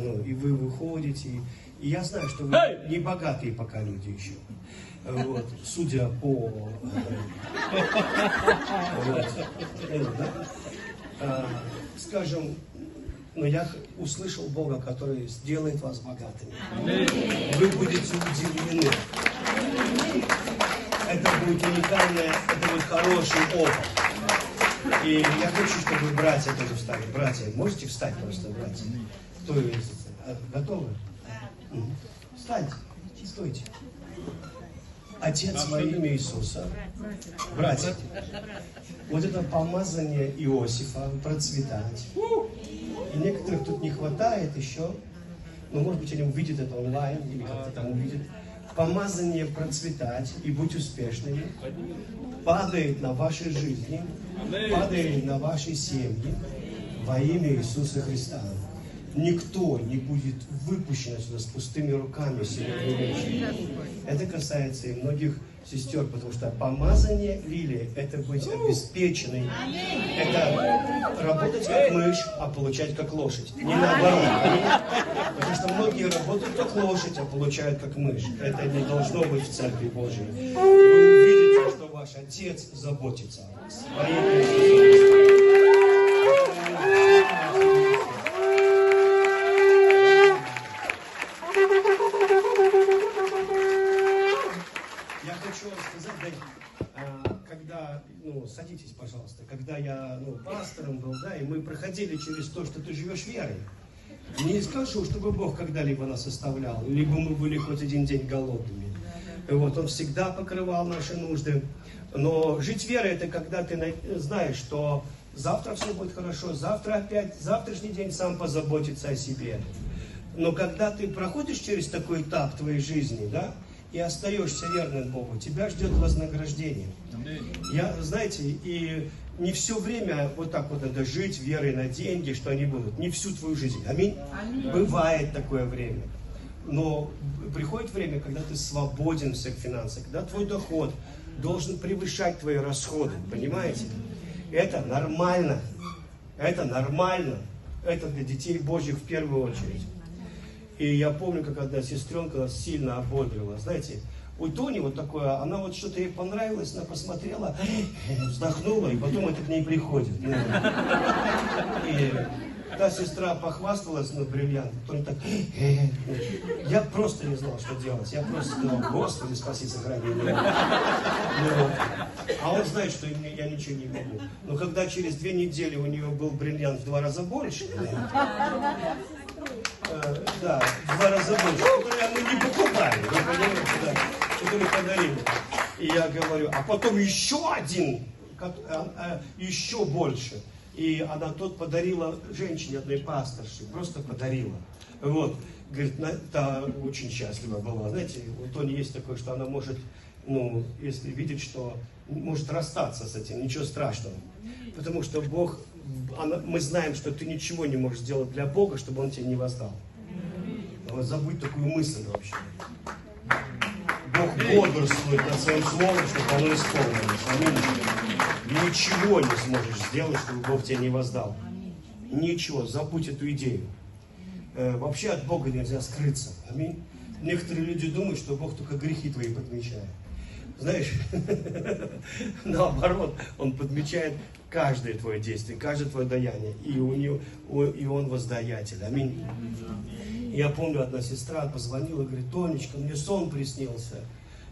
Ну, и вы выходите, и я знаю, что вы не богатые пока люди еще. Вот, судя по... э, э, скажем, но я х- услышал Бога, который сделает вас богатыми. Вы будете удивлены. Это будет уникальное, это будет хороший опыт. И я хочу, чтобы братья тоже встали. Братья, можете встать просто, братья? Кто есть? А, Готовы? Мгм. Встаньте, стойте. Отец во имя Иисуса, братья, вот это помазание Иосифа, процветать. И некоторых тут не хватает еще, но может быть они увидят это онлайн или как-то там увидят. Помазание процветать и быть успешными падает на вашей жизни, падает на ваши семьи во имя Иисуса Христа. Никто не будет выпущен отсюда с пустыми руками сегодня вечером. Это касается и многих сестер, потому что помазание лилии – это быть обеспеченной. Это работать как мышь, а получать как лошадь. Не наоборот. Потому что многие работают как лошадь, а получают как мышь. Это не должно быть в Церкви Божьей. Вы увидите, что ваш Отец заботится о вас. Во имя Иисуса я, ну, пастором был, да, и мы проходили через то, что ты живешь верой. Не скажу, чтобы Бог когда-либо нас оставлял, либо мы были хоть один день голодными. Вот, Он всегда покрывал наши нужды. Но жить верой, это когда ты на- знаешь, что завтра все будет хорошо, завтра опять, завтрашний день сам позаботится о себе. Но когда ты проходишь через такой этап твоей жизни, да, и остаешься верным Богу, тебя ждет вознаграждение. Я, знаете, и не все время вот так вот надо жить верой на деньги, что они будут. Не всю твою жизнь. Аминь. Бывает такое время. Но приходит время, когда ты свободен всех финансах, когда твой доход должен превышать твои расходы. Понимаете? Это нормально. Это нормально. Это для детей Божьих в первую очередь. И я помню, как одна сестренка нас сильно ободрила. Знаете, у Тони вот такое, она вот что-то ей понравилось, она посмотрела, вздохнула, и потом это к ней приходит. Ну, И та сестра похвасталась на бриллиант, Тони так, я просто не знал, что делать. Я просто сказал, Господи, спаси, сохрани. Ну, а он знает, что я ничего не могу. Но когда через две недели у нее был бриллиант в два раза больше, Э, да, в два раза больше, которые мы не покупали, вы понимаете, да, которые подарили. И я говорю, а потом еще один, а, а, еще больше. И она тот подарила женщине одной пасторши, просто подарила. Вот, говорит, та очень счастлива была. Знаете, у Тони есть такое, что она может, ну, если видит, что может расстаться с этим, ничего страшного. Потому что Бог, она- мы знаем, что ты ничего не можешь сделать для Бога, чтобы Он тебе не воздал. Забудь такую мысль вообще. Бог бодрствует над своим словом, чтобы оно исполнилось. Аминь. Ничего не сможешь сделать, чтобы Бог тебе не воздал. Ничего, забудь эту идею. Э, вообще от Бога нельзя скрыться. Аминь. Некоторые люди думают, что Бог только грехи твои подмечает. Знаешь, наоборот, Он подмечает каждое твое действие, каждое твое даяние. И, у него, и Он воздаятель. Аминь. Я помню, одна сестра позвонила говорит, Тонечка, мне сон приснился.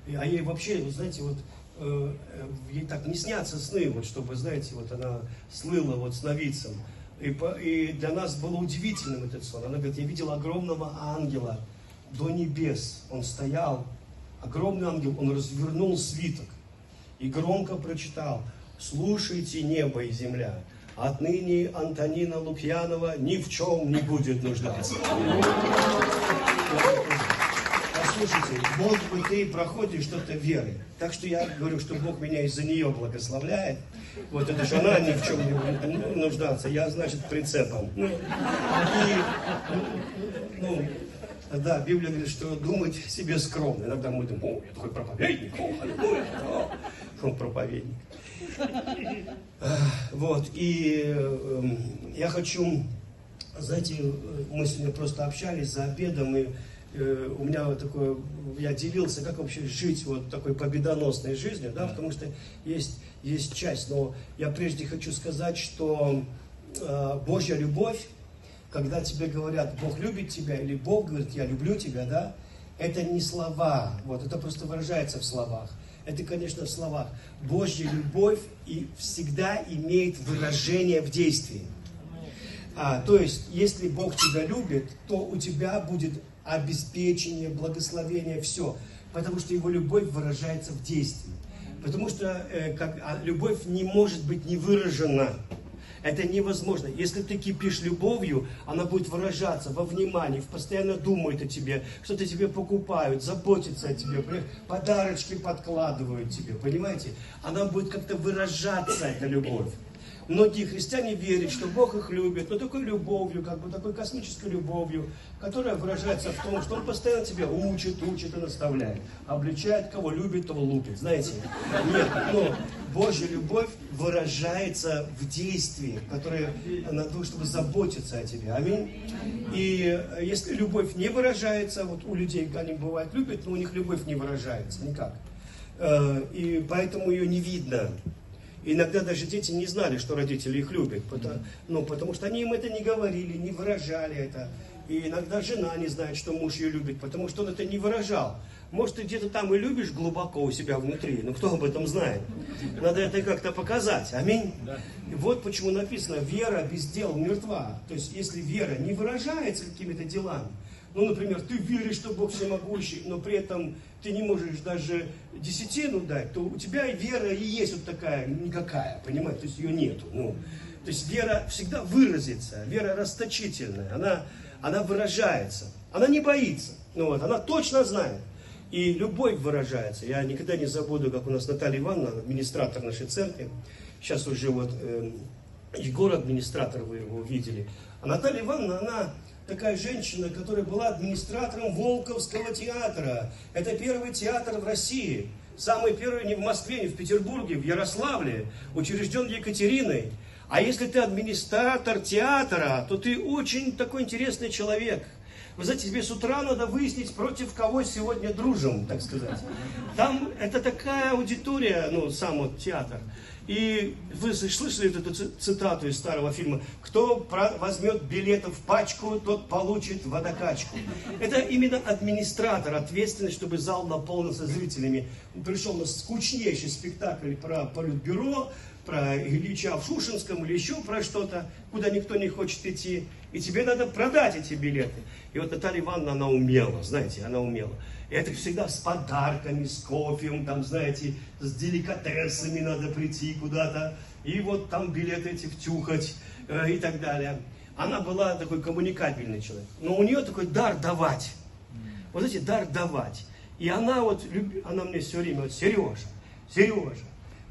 А ей вообще, вы знаете, вот э, э, ей так не снятся сны, вот чтобы, знаете, вот она слыла вот сновидцем. И, и для нас было удивительным этот сон. Она говорит, я видела огромного ангела до небес. Он стоял, огромный ангел, он развернул свиток и громко прочитал «Слушайте небо и земля, отныне Антонина Лукьянова ни в чем не будет нуждаться». Послушайте, может быть, ты проходишь что-то веры. Так что я говорю, что Бог меня из-за нее благословляет. Вот это же она ни в чем не нуждаться. Я, значит, прицепом. Ну, и, ну, да, Библия говорит, что думать себе скромно. Иногда мы думаем, о, я такой проповедник, о, аллилуйя, о, он проповедник. Вот, и эм, я хочу знаете, мы сегодня просто общались за обедом, и э, у меня вот такое, я делился, как вообще жить вот такой победоносной жизнью, да, потому что есть, есть часть, но я прежде хочу сказать, что э, Божья любовь, когда тебе говорят, Бог любит тебя, или Бог говорит, я люблю тебя, да, это не слова, вот, это просто выражается в словах. Это, конечно, в словах. Божья любовь и всегда имеет выражение в действии. А, то есть, если Бог тебя любит, то у тебя будет обеспечение, благословение, все. Потому что Его любовь выражается в действии. Потому что э, как, а любовь не может быть не выражена. Это невозможно. Если ты кипишь любовью, она будет выражаться во внимании, постоянно думают о тебе, что-то тебе покупают, заботятся о тебе, подарочки подкладывают тебе, понимаете? Она будет как-то выражаться, эта любовь. Многие христиане верят, что Бог их любит, но такой любовью, как бы такой космической любовью, которая выражается в том, что Он постоянно тебя учит, учит и наставляет. Обличает, кого любит, того лупит. Знаете? Нет, но Божья любовь выражается в действии, которое на то, чтобы заботиться о тебе. Аминь. И если любовь не выражается, вот у людей, они бывают любят, но у них любовь не выражается никак. Э, и поэтому ее не видно. Иногда даже дети не знали, что родители их любят, потому, ну, потому что они им это не говорили, не выражали это. И иногда жена не знает, что муж ее любит, потому что он это не выражал. Может, ты где-то там и любишь глубоко у себя внутри, но кто об этом знает? Надо это как-то показать. Аминь. И вот почему написано, вера без дел мертва. То есть, если вера не выражается какими-то делами, ну, например, ты веришь, что Бог всемогущий, но при этом ты не можешь даже десятину дать, то у тебя вера и есть вот такая никакая, понимаете, то есть ее нету. Ну, то есть вера всегда выразится, вера расточительная, она, она выражается, она не боится, ну вот, она точно знает. И любовь выражается. Я никогда не забуду, как у нас Наталья Ивановна, администратор нашей церкви, сейчас уже вот э, Егор администратор, вы его видели. А Наталья Ивановна, она такая женщина, которая была администратором Волковского театра. Это первый театр в России. Самый первый не в Москве, не в Петербурге, в Ярославле, учрежден Екатериной. А если ты администратор театра, то ты очень такой интересный человек. Вы знаете, тебе с утра надо выяснить, против кого сегодня дружим, так сказать. Там это такая аудитория, ну, сам вот театр. И вы слышали эту цитату из старого фильма? Кто возьмет билетов в пачку, тот получит водокачку. Это именно администратор ответственный, чтобы зал наполнился зрителями. Пришел на скучнейший спектакль про политбюро, про Ильича в Шушинском или еще про что-то, куда никто не хочет идти. И тебе надо продать эти билеты. И вот Наталья Ивановна, она умела, знаете, она умела. И это всегда с подарками, с кофе, там, знаете, с деликатесами надо прийти куда-то, и вот там билеты эти втюхать э, и так далее. Она была такой коммуникабельный человек. Но у нее такой дар давать. Вот эти дар давать. И она вот, она мне все время, вот, Сережа, Сережа.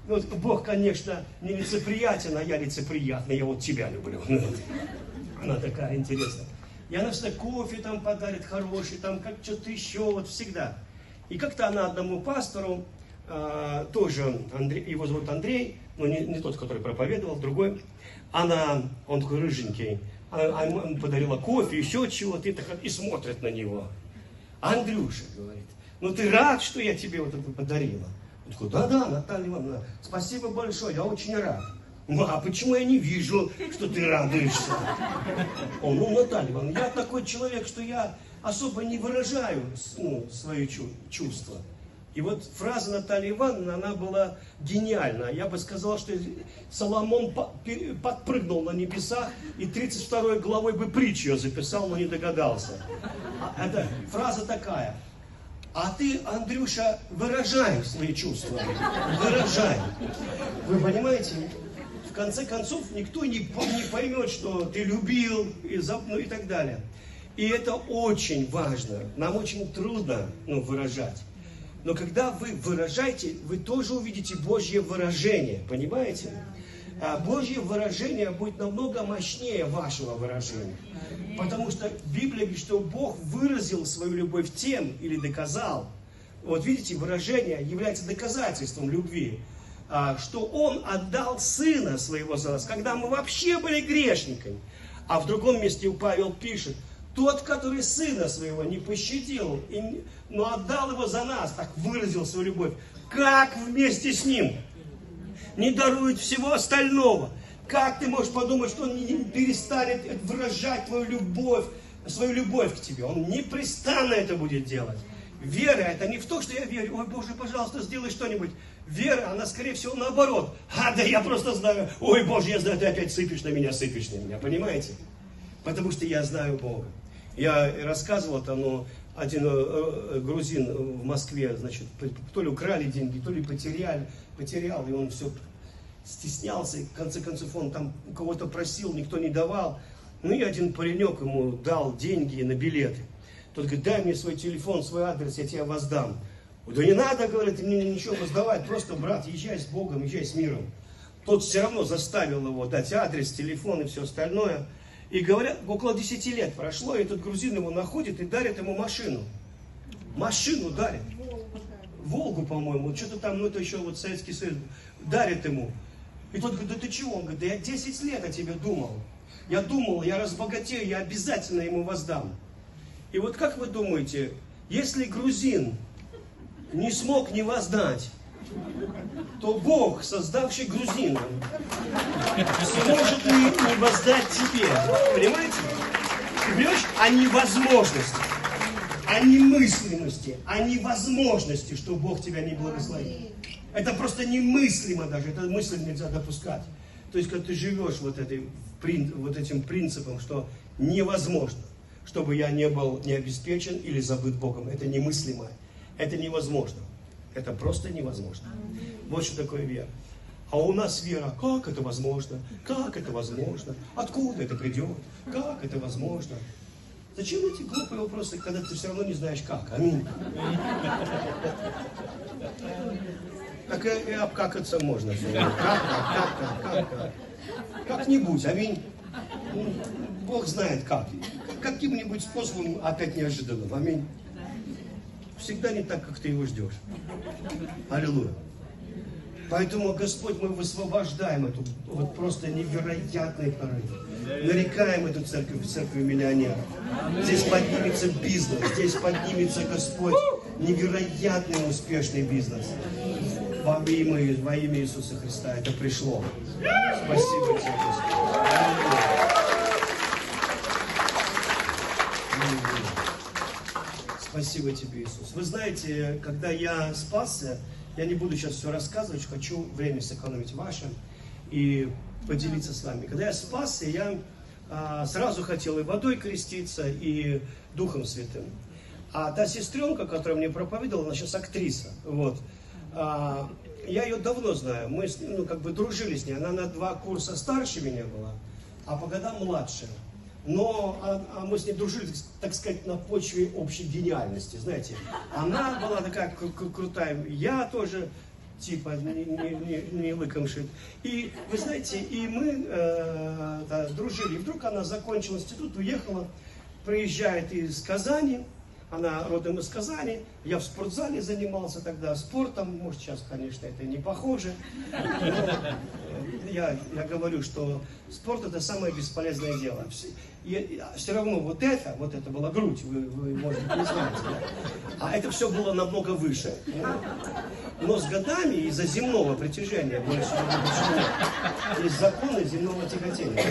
Ну, вот Бог, конечно, не лицеприятен, а я лицеприятный, я вот тебя люблю. Она такая интересная. И она всегда кофе там подарит хороший, там как что-то еще, вот всегда. И как-то она одному пастору, э, тоже, Андрей, его зовут Андрей, но не, не тот, который проповедовал, другой, она, он такой рыженький, она, она подарила кофе, еще чего-то, и, так, и смотрит на него. Андрюша, говорит, ну ты рад, что я тебе вот это подарила? Он такой, да-да, Наталья Ивановна, спасибо большое, я очень рад. Ну, а почему я не вижу, что ты радуешься? Он, ну, Наталья Ивановна, я такой человек, что я особо не выражаю ну, свои чувства. И вот фраза Натальи Ивановны, она была гениальна. Я бы сказал, что Соломон подпрыгнул на небесах и 32 главой бы притчу ее записал, но не догадался. А это фраза такая. А ты, Андрюша, выражай свои чувства. Выражай. Вы понимаете? Конце концов никто не, не поймет, что ты любил и, ну, и так далее. И это очень важно. Нам очень трудно ну, выражать. Но когда вы выражаете, вы тоже увидите Божье выражение. Понимаете? А Божье выражение будет намного мощнее вашего выражения. Потому что Библия говорит, что Бог выразил свою любовь тем или доказал. Вот видите, выражение является доказательством любви. А, что Он отдал Сына Своего за нас, когда мы вообще были грешниками. А в другом месте Павел пишет, тот, который сына своего не пощадил, но отдал его за нас, так выразил свою любовь, как вместе с ним не дарует всего остального? Как ты можешь подумать, что он не перестанет выражать твою любовь, свою любовь к тебе? Он непрестанно это будет делать. Вера это не в то, что я верю, ой, Боже, пожалуйста, сделай что-нибудь. Вера, она, скорее всего, наоборот. А, да я просто знаю, ой, Боже, я знаю, ты опять сыпешь на меня, сыпешь на меня, понимаете? Потому что я знаю Бога. Я рассказывал там, но один э, э, грузин в Москве, значит, то ли украли деньги, то ли потеряли, потерял, и он все стеснялся, и в конце концов он там у кого-то просил, никто не давал. Ну и один паренек ему дал деньги на билеты. Тот говорит, дай мне свой телефон, свой адрес, я тебе воздам. Да не надо, говорит, мне ничего воздавать, просто, брат, езжай с Богом, езжай с миром. Тот все равно заставил его дать адрес, телефон и все остальное. И говорят, около 10 лет прошло, и этот грузин его находит и дарит ему машину. Машину дарит. Волгу, по-моему, что-то там, ну это еще вот Советский Союз, дарит ему. И тот говорит, да ты чего? Он говорит, да я 10 лет о тебе думал. Я думал, я разбогатею, я обязательно ему воздам. И вот как вы думаете, если грузин не смог не воздать, то Бог, создавший грузина, сможет ли не воздать тебе? Понимаете? Ты понимаешь? О невозможности, о немыслимости, о невозможности, что Бог тебя не благословит. Это просто немыслимо даже, это мысль нельзя допускать. То есть, когда ты живешь вот, этой, вот этим принципом, что невозможно, чтобы я не был не обеспечен или забыт Богом, это немыслимо, это невозможно. Это просто невозможно. Вот что такое вера. А у нас вера, как это возможно? Как это возможно? Откуда это придет? Как это возможно? Зачем эти глупые вопросы, когда ты все равно не знаешь как? Аминь. Так и, и обкакаться можно. Как, как, как, как, как. Как-нибудь, аминь. Ну, Бог знает как. Каким-нибудь способом опять неожиданным. Аминь всегда не так, как ты его ждешь. Аллилуйя. Поэтому, Господь, мы высвобождаем эту вот просто невероятный порыв. Нарекаем эту церковь церковь миллионеров. Здесь поднимется бизнес, здесь поднимется, Господь, невероятный успешный бизнес. Во имя, во имя Иисуса Христа это пришло. Спасибо тебе, Господь. Спасибо тебе, Иисус. Вы знаете, когда я спасся, я не буду сейчас все рассказывать, хочу время сэкономить ваше и поделиться с вами. Когда я спасся, я а, сразу хотел и водой креститься, и Духом Святым. А та сестренка, которая мне проповедовала, она сейчас актриса. Вот. А, я ее давно знаю. Мы ну, как бы дружили с ней. Она на два курса старше меня была, а по годам младше но а, а мы с ней дружили, так сказать, на почве общей гениальности, знаете. Она была такая крутая, я тоже типа не, не, не, не лыком шит. И вы знаете, и мы э, да, дружили. И вдруг она закончила институт, уехала, приезжает из Казани, она родом из Казани, я в спортзале занимался тогда спортом, может сейчас, конечно, это не похоже, но я, я говорю, что спорт это самое бесполезное дело. И, все равно вот это, вот это была грудь, вы, вы может быть, не знаете, да? а это все было намного выше. Но с годами из-за земного притяжения, больше есть законы земного тяготения.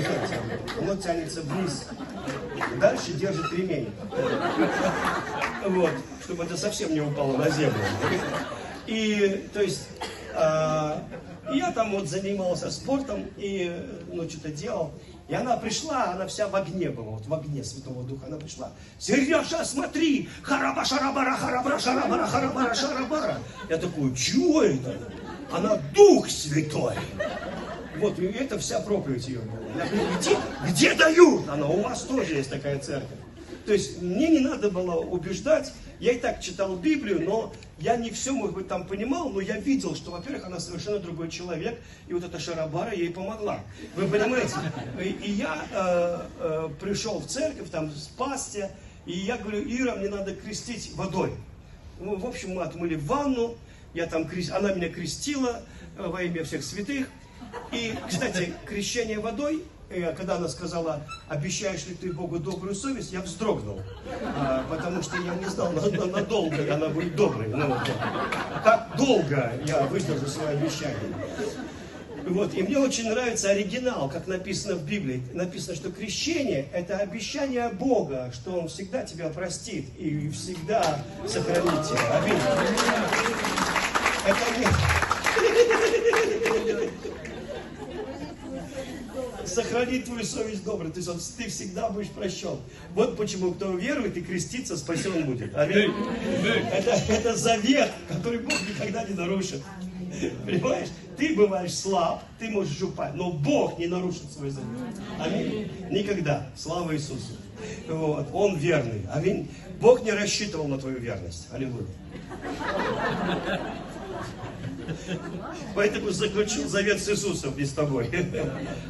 Оно тянется вниз, дальше держит ремень. Вот, чтобы это совсем не упало на землю. И, то есть, э, я там вот занимался спортом и, ну, что-то делал. И она пришла, она вся в огне была, вот в огне Святого Духа она пришла. Сережа, смотри, хараба шарабара, харабара шарабара, харабара шарабара. Я такой, чего это? Она Дух Святой. Вот, и это вся проповедь ее была. Я говорю, где, где дают? Она, у вас тоже есть такая церковь. То есть мне не надо было убеждать, я и так читал Библию, но я не все, может быть, там понимал, но я видел, что, во-первых, она совершенно другой человек, и вот эта Шарабара ей помогла. Вы понимаете? И, и я э, э, пришел в церковь, там спасся, и я говорю, Ира, мне надо крестить водой. Ну, в общем, мы отмыли ванну, я там, она меня крестила э, во имя всех святых. И, кстати, крещение водой – когда она сказала, обещаешь ли ты Богу добрую совесть, я вздрогнул. А, потому что я не знал, надолго она будет доброй. Ну, вот, как долго я выдержу свое обещание. Вот. И мне очень нравится оригинал, как написано в Библии. Написано, что крещение – это обещание Бога, что Он всегда тебя простит и всегда сохранит тебя. Аминь. Это не... Сохранит твою совесть доброй. То есть ты всегда будешь прощен. Вот почему кто верует и крестится, спасен будет. Аминь. Это, это завет, который Бог никогда не нарушит. Понимаешь? Ты бываешь слаб, ты можешь упасть, но Бог не нарушит свой завет. Аминь. Никогда. Слава Иисусу. Вот. Он верный. Аминь. Бог не рассчитывал на твою верность. Аллилуйя. Поэтому заключил завет с Иисусом не с тобой.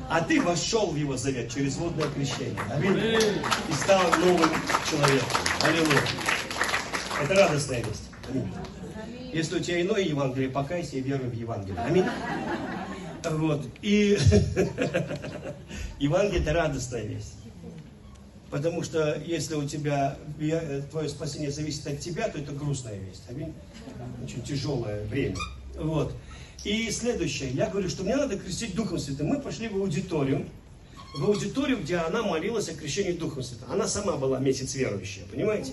А ты вошел в его завет через водное крещение. Аминь. И стал новым человеком. Аллилуйя. Это радостная весть. Аминь. Если у тебя иное Евангелие, покайся и веруй в Евангелие. Аминь. Вот. И Евангелие это радостная весть. Потому что если у тебя твое спасение зависит от тебя, то это грустная весть. Аминь. Очень тяжелое время. Вот. И следующее. Я говорю, что мне надо крестить Духом Святым. Мы пошли в аудиторию. В аудиторию, где она молилась о крещении Духом Святым. Она сама была месяц верующая, понимаете?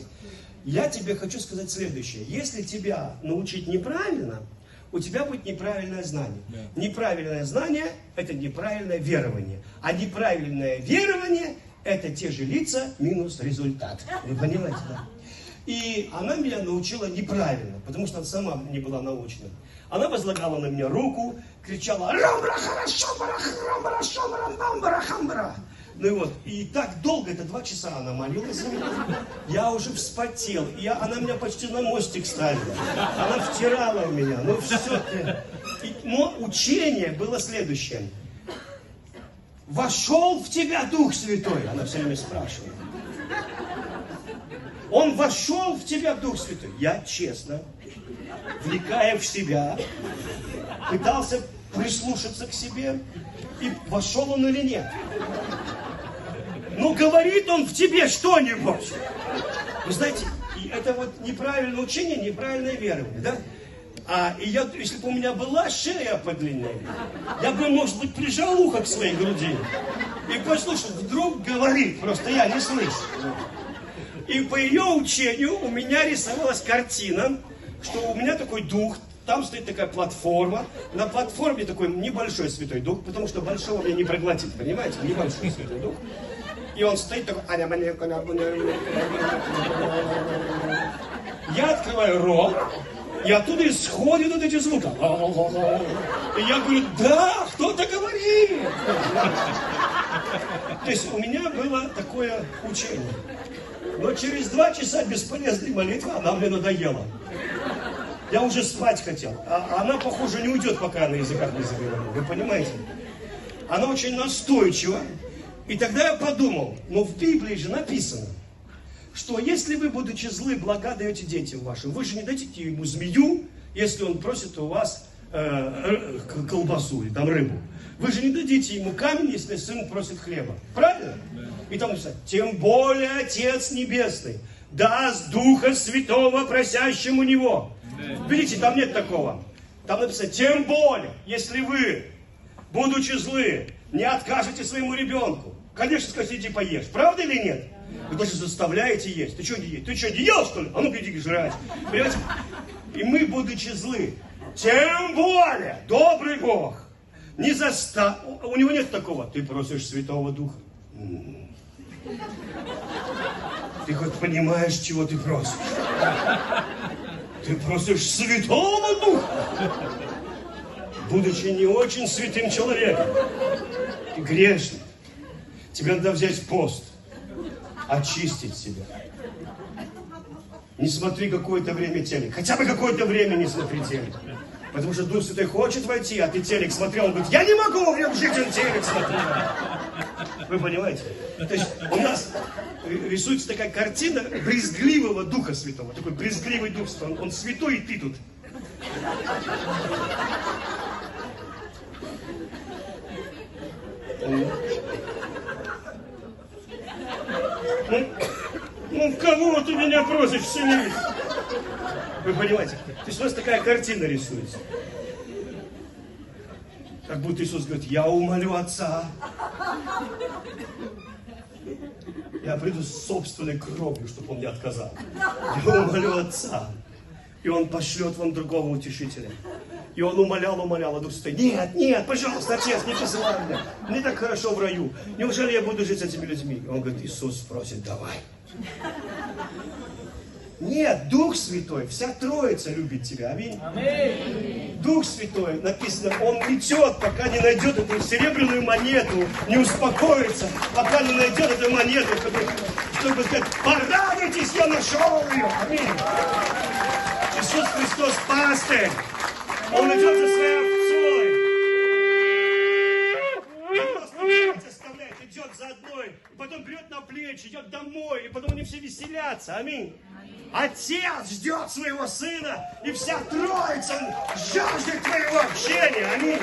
Я тебе хочу сказать следующее. Если тебя научить неправильно, у тебя будет неправильное знание. Да. Неправильное знание – это неправильное верование. А неправильное верование – это те же лица минус результат. Вы понимаете, да? И она меня научила неправильно, потому что она сама не была научена. Она возлагала на меня руку, кричала «Рамбра, хорошо, рамбра, шамбра, хамбра». Ну и вот, и так долго, это два часа она молилась за меня. Я уже вспотел. Я, она меня почти на мостик ставила. Она втирала в меня. Ну все. И, но учение было следующее. Вошел в тебя Дух Святой. Она все время спрашивала. Он вошел в тебя Дух Святой. Я честно, влекая в себя, пытался прислушаться к себе, и вошел он или нет. Ну, говорит он в тебе что-нибудь. Вы знаете, это вот неправильное учение, неправильное верование, да? А и я, если бы у меня была шея подлиннее, я бы, может быть, прижал ухо к своей груди и послушал, вдруг говорит, просто я не слышу. И по ее учению у меня рисовалась картина, что у меня такой дух, там стоит такая платформа, на платформе такой небольшой Святой Дух, потому что большого мне не проглотить, понимаете, небольшой Святой Дух. И он стоит такой... Я открываю рот, и оттуда исходят вот эти звуки. И я говорю, да, кто-то говорит. То есть у меня было такое учение. Но через два часа бесполезной молитвы она мне надоела. Я уже спать хотел. А она, похоже, не уйдет, пока на языках не заговорит. Вы понимаете? Она очень настойчива. И тогда я подумал, ну в Библии же написано, что если вы, будучи злы, блага даете детям вашим, вы же не дадите ему змею, если он просит у вас э, колбасу или там рыбу. Вы же не дадите ему камень, если сын просит хлеба. Правильно? И там написано, тем более Отец Небесный даст Духа Святого просящему Него. Видите, там нет такого. Там написано, тем более, если вы, будучи злы, не откажете своему ребенку. Конечно, скажите, иди поешь. Правда или нет? Вы даже заставляете есть. Ты что не есть? Ты что, не ел, что ли? А ну-ка иди жрать. Понимаете? И мы, будучи злы, тем более, добрый Бог, не застав... У него нет такого. Ты просишь Святого Духа. Ты хоть понимаешь, чего ты просишь? Ты просишь Святого Духа будучи не очень святым человеком, ты грешник, тебе надо взять пост, очистить себя. Не смотри какое-то время телек. Хотя бы какое-то время не смотри телек. Потому что Дух Святой хочет войти, а ты телек смотрел, он говорит, я не могу, у меня жить, он телек смотрел. Вы понимаете? То есть у нас рисуется такая картина брезгливого Духа Святого. Такой брезгливый Дух Святой. Он, он святой, и ты тут. Ну, ну в кого ты меня просишь вселить? Вы понимаете? То есть у нас такая картина рисуется. Как будто Иисус говорит, я умолю Отца. Я приду с собственной кровью, чтобы он не отказал. Я умолю Отца. И он пошлет вам другого утешителя. И он умолял, умолял, а Дух Святой, нет, нет, пожалуйста, отец, не посылай меня. Мне так хорошо в раю. Неужели я буду жить с этими людьми? Он говорит, Иисус просит, давай. Нет, Дух Святой, вся Троица любит тебя. Аминь. Аминь. Дух Святой, написано, Он летет, пока не найдет эту серебряную монету, не успокоится, пока не найдет эту монету, чтобы, чтобы сказать, порадуйтесь, я нашел ее. Аминь. Иисус Христос пастырь. Он идет за своей овцой. Оставляет, идет за одной, и потом берет на плечи, идет домой, и потом они все веселятся. Аминь. Отец ждет своего сына, и вся троица жаждет твоего общения. Аминь.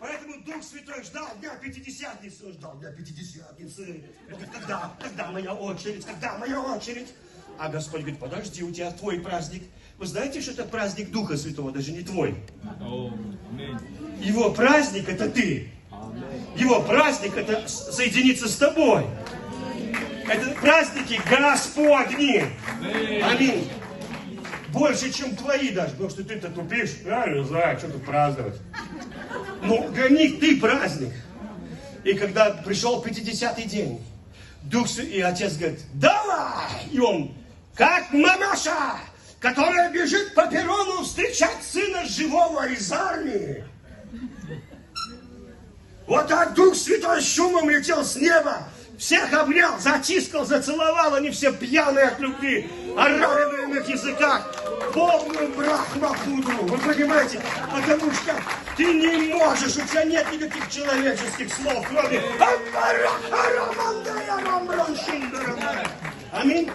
Поэтому Дух Святой ждал дня Пятидесятницы, ждал дня Пятидесятницы. Когда, когда моя очередь, когда моя очередь? А Господь говорит, подожди, у тебя твой праздник. Вы знаете, что это праздник Духа Святого, даже не твой. Его праздник это ты. Его праздник это соединиться с тобой. Это праздники Господни. Аминь. Больше, чем твои даже, потому что ты-то тупишь. Я не знаю, что тут праздновать. Ну, для них ты праздник. И когда пришел 50-й день, Дух и отец говорит, давай! И он, как мамаша, которая бежит по перрону встречать сына живого из армии. Вот так Дух Святой шумом летел с неба, всех обнял, затискал, зацеловал, они все пьяные от любви, орали на иных языках, полную брахмахуду, вы понимаете, потому что ты не можешь, у тебя нет никаких человеческих слов, кроме Аминь.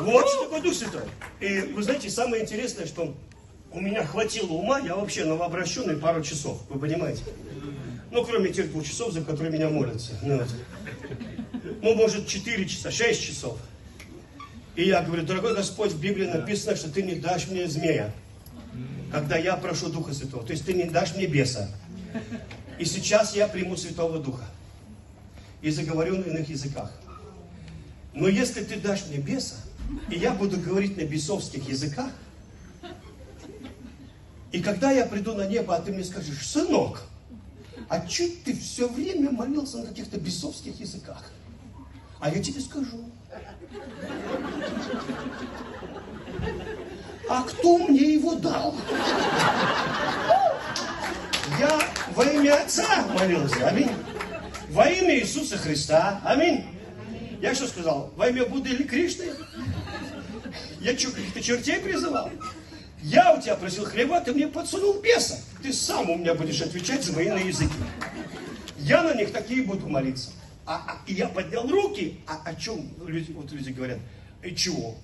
Вот что такое Дух Святой. И вы знаете, самое интересное, что у меня хватило ума, я вообще новообращенный пару часов, вы понимаете? Ну, кроме тех двух часов, за которые меня молятся. Ну, вот. ну может, 4 часа, 6 часов. И я говорю, дорогой Господь, в Библии написано, что ты не дашь мне змея, когда я прошу Духа Святого. То есть ты не дашь мне беса. И сейчас я приму Святого Духа и заговорю на иных языках. Но если ты дашь мне беса, и я буду говорить на бесовских языках, и когда я приду на небо, а ты мне скажешь, сынок, а чуть ты все время молился на каких-то бесовских языках? А я тебе скажу. А кто мне его дал? Я во имя Отца молился. Аминь. Во имя Иисуса Христа. Аминь. Я что сказал? Во имя Будды или Кришны? Я что, каких-то чертей призывал? Я у тебя просил хлеба, а ты мне подсунул беса. Ты сам у меня будешь отвечать за военные языки. Я на них такие буду молиться. А, а, и я поднял руки, а о чем люди, вот люди говорят, и чего?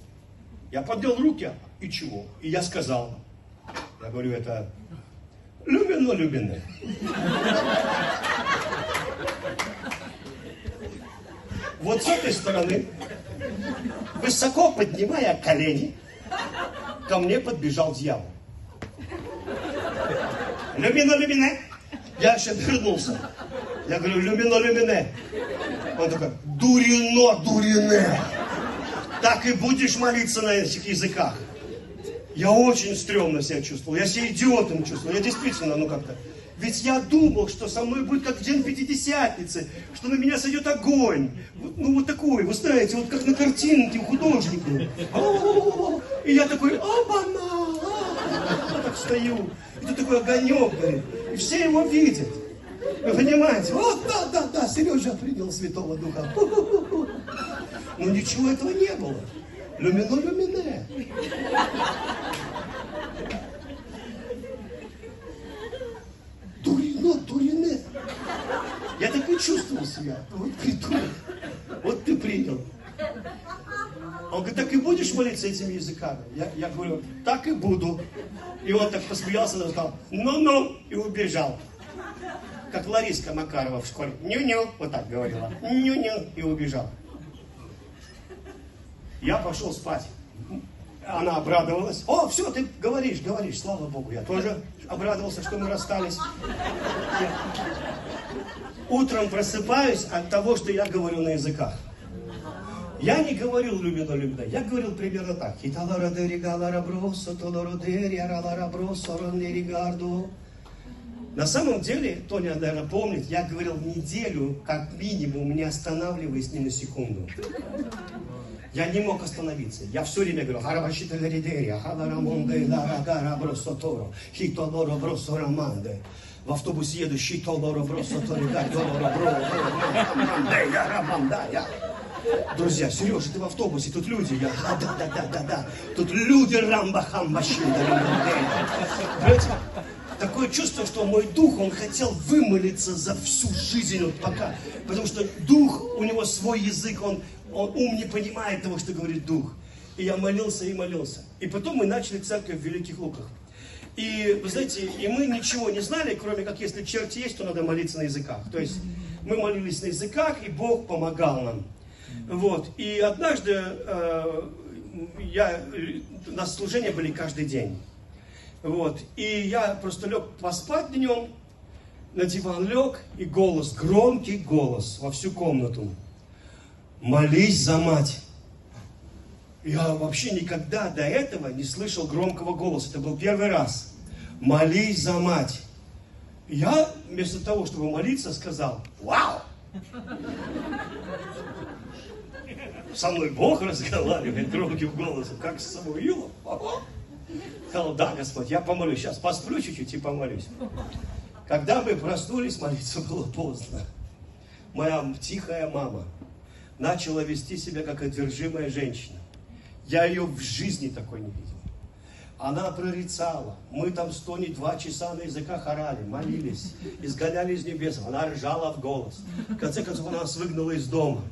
Я поднял руки, и чего? И я сказал, я говорю, это любено, любенное. Вот с этой стороны, высоко поднимая колени, ко мне подбежал дьявол. Люмино, люмине. Я еще вернулся. Я говорю, люмино, люмине. Он такой, дурино, дурине. Так и будешь молиться на этих языках. Я очень стрёмно себя чувствовал. Я себя идиотом чувствовал. Я действительно, ну как-то. Ведь я думал, что со мной будет как в день Пятидесятницы, что на меня сойдет огонь. Ну вот такой, вы знаете, вот как на картинке у художника. И я такой, оба-на! Так стою. И тут такой огонек горит. И все его видят. Вы понимаете? Вот, да, да, да, Сережа принял Святого Духа. Но ничего этого не было. Люмино люмине. Дурино, дурине. Я так и чувствовал себя. Вот придурок. Вот ты принял. И будешь молиться этими языками? Я, я говорю, так и буду. И он так посмеялся сказал, ну-ну, и убежал. как Лариска Макарова в школе. Ню-ню, вот так говорила. Ню-ню, и убежал. Я пошел спать. Она обрадовалась. О, все, ты говоришь, говоришь, слава Богу. Я тоже обрадовался, что мы расстались. Утром просыпаюсь от того, что я говорю на языках. Я не говорил любина любина, я говорил примерно так. На самом деле, Тоня, наверное, помнит, я говорил неделю, как минимум, не останавливаясь ни на секунду. Я не мог остановиться. Я все время говорю, Харабашита Гаридерия, Хадарамонде, Ларагара, Бросоторо, Хитолоро, Бросораманде. В автобусе еду, Хитолоро, Бросоторо, Долоро, Бро, Друзья, Сережа, ты в автобусе, тут люди. Я, а, да, да, да, да, да. Тут люди рамба-хамба Понимаете? Такое чувство, что мой дух, он хотел вымолиться за всю жизнь, вот пока. Потому что дух, у него свой язык, он он, ум не понимает того, что говорит Дух. И я молился и молился. И потом мы начали церковь в Великих Луках. И, вы знаете, и мы ничего не знали, кроме как если черти есть, то надо молиться на языках. То есть мы молились на языках, и Бог помогал нам. Вот. И однажды э, я, у нас служения были каждый день. Вот. И я просто лег поспать днем, на диван лег, и голос, громкий голос во всю комнату молись за мать. Я вообще никогда до этого не слышал громкого голоса. Это был первый раз. Молись за мать. Я вместо того, чтобы молиться, сказал, вау! Со мной Бог разговаривает громким голосом, как с Самуилом. Сказал, да, Господь, я помолюсь. Сейчас посплю чуть-чуть и помолюсь. Когда мы проснулись, молиться было поздно. Моя тихая мама – начала вести себя как одержимая женщина. Я ее в жизни такой не видел. Она прорицала. Мы там сто не два часа на языках орали, молились, изгоняли из небес. Она ржала в голос. В конце концов, она нас выгнала из дома.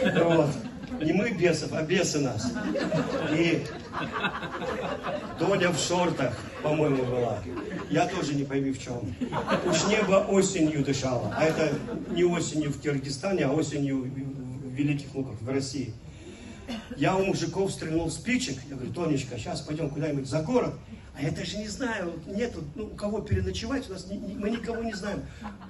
Вот. Не мы бесов, а бесы нас. И Доня в шортах, по-моему, была. Я тоже не пойми в чем. Уж небо осенью дышало. А это не осенью в Киргизстане, а осенью Великих Луках, в России. Я у мужиков стрельнул спичек. Я говорю, Тонечка, сейчас пойдем куда-нибудь за город. А я даже не знаю, нету, ну, у кого переночевать, у нас не, мы никого не знаем.